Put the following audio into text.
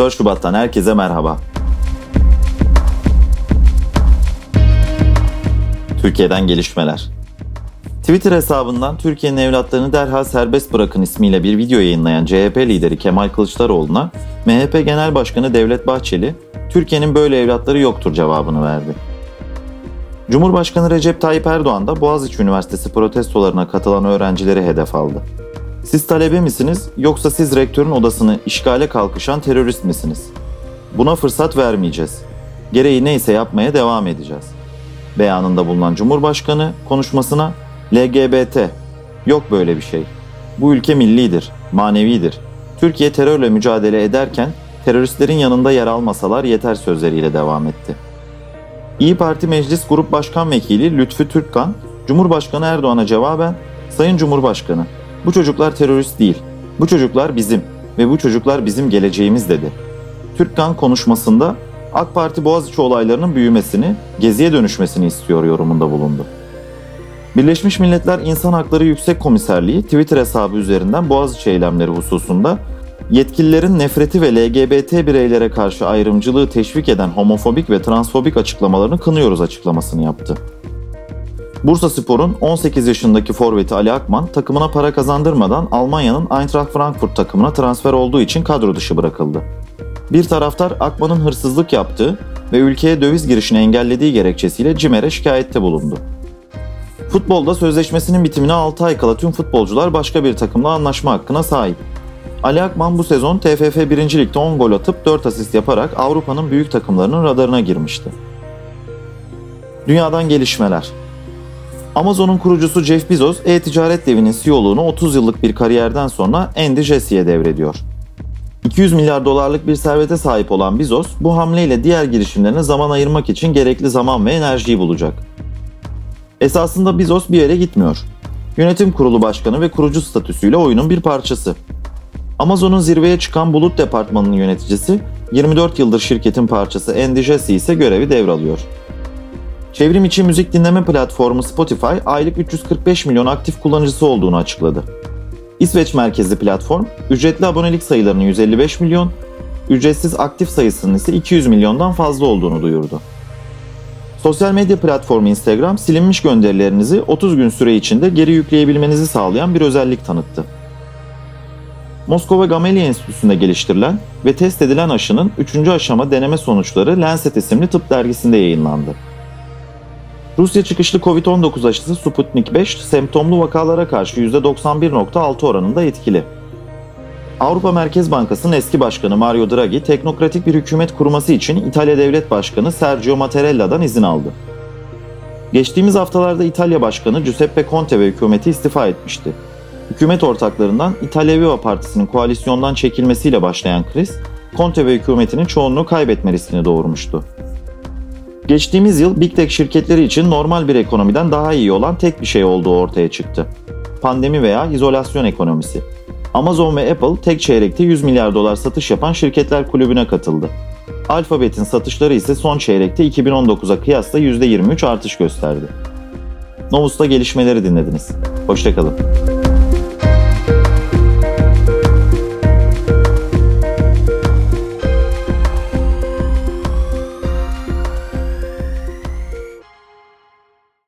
4 Şubat'tan herkese merhaba. Türkiye'den gelişmeler. Twitter hesabından Türkiye'nin evlatlarını derhal serbest bırakın ismiyle bir video yayınlayan CHP lideri Kemal Kılıçdaroğlu'na MHP Genel Başkanı Devlet Bahçeli, Türkiye'nin böyle evlatları yoktur cevabını verdi. Cumhurbaşkanı Recep Tayyip Erdoğan da Boğaziçi Üniversitesi protestolarına katılan öğrencileri hedef aldı. Siz talebe misiniz yoksa siz rektörün odasını işgale kalkışan terörist misiniz? Buna fırsat vermeyeceğiz. Gereği neyse yapmaya devam edeceğiz. Beyanında bulunan Cumhurbaşkanı konuşmasına LGBT yok böyle bir şey. Bu ülke millidir, manevidir. Türkiye terörle mücadele ederken teröristlerin yanında yer almasalar yeter sözleriyle devam etti. İyi Parti Meclis Grup Başkan Vekili Lütfü Türkkan, Cumhurbaşkanı Erdoğan'a cevaben Sayın Cumhurbaşkanı, bu çocuklar terörist değil. Bu çocuklar bizim ve bu çocuklar bizim geleceğimiz dedi. Türkkan konuşmasında AK Parti Boğaziçi olaylarının büyümesini, geziye dönüşmesini istiyor yorumunda bulundu. Birleşmiş Milletler İnsan Hakları Yüksek Komiserliği Twitter hesabı üzerinden Boğaziçi eylemleri hususunda yetkililerin nefreti ve LGBT bireylere karşı ayrımcılığı teşvik eden homofobik ve transfobik açıklamalarını kınıyoruz açıklamasını yaptı. Bursa Spor'un 18 yaşındaki forveti Ali Akman takımına para kazandırmadan Almanya'nın Eintracht Frankfurt takımına transfer olduğu için kadro dışı bırakıldı. Bir taraftar Akman'ın hırsızlık yaptığı ve ülkeye döviz girişini engellediği gerekçesiyle CİMER'e şikayette bulundu. Futbolda sözleşmesinin bitimine 6 ay kala tüm futbolcular başka bir takımla anlaşma hakkına sahip. Ali Akman bu sezon TFF 1. Lig'de 10 gol atıp 4 asist yaparak Avrupa'nın büyük takımlarının radarına girmişti. Dünyadan gelişmeler. Amazon'un kurucusu Jeff Bezos, e-ticaret devinin CEO'luğunu 30 yıllık bir kariyerden sonra Andy Jesse'ye devrediyor. 200 milyar dolarlık bir servete sahip olan Bezos, bu hamleyle diğer girişimlerine zaman ayırmak için gerekli zaman ve enerjiyi bulacak. Esasında Bezos bir yere gitmiyor. Yönetim kurulu başkanı ve kurucu statüsüyle oyunun bir parçası. Amazon'un zirveye çıkan bulut departmanının yöneticisi, 24 yıldır şirketin parçası Andy Jassy ise görevi devralıyor. Çevrim içi müzik dinleme platformu Spotify aylık 345 milyon aktif kullanıcısı olduğunu açıkladı. İsveç merkezli platform, ücretli abonelik sayılarının 155 milyon, ücretsiz aktif sayısının ise 200 milyondan fazla olduğunu duyurdu. Sosyal medya platformu Instagram, silinmiş gönderilerinizi 30 gün süre içinde geri yükleyebilmenizi sağlayan bir özellik tanıttı. Moskova Gamaleya Enstitüsü'nde geliştirilen ve test edilen aşının 3. aşama deneme sonuçları Lancet isimli tıp dergisinde yayınlandı. Rusya çıkışlı Covid-19 aşısı Sputnik 5 semptomlu vakalara karşı %91.6 oranında etkili. Avrupa Merkez Bankası'nın eski başkanı Mario Draghi, teknokratik bir hükümet kurması için İtalya Devlet Başkanı Sergio Mattarella'dan izin aldı. Geçtiğimiz haftalarda İtalya Başkanı Giuseppe Conte ve hükümeti istifa etmişti. Hükümet ortaklarından İtalya Viva Partisi'nin koalisyondan çekilmesiyle başlayan kriz, Conte ve hükümetinin çoğunluğu kaybetme riskini doğurmuştu. Geçtiğimiz yıl Big Tech şirketleri için normal bir ekonomiden daha iyi olan tek bir şey olduğu ortaya çıktı. Pandemi veya izolasyon ekonomisi. Amazon ve Apple tek çeyrekte 100 milyar dolar satış yapan şirketler kulübüne katıldı. Alphabet'in satışları ise son çeyrekte 2019'a kıyasla %23 artış gösterdi. Novus'ta gelişmeleri dinlediniz. Hoşçakalın.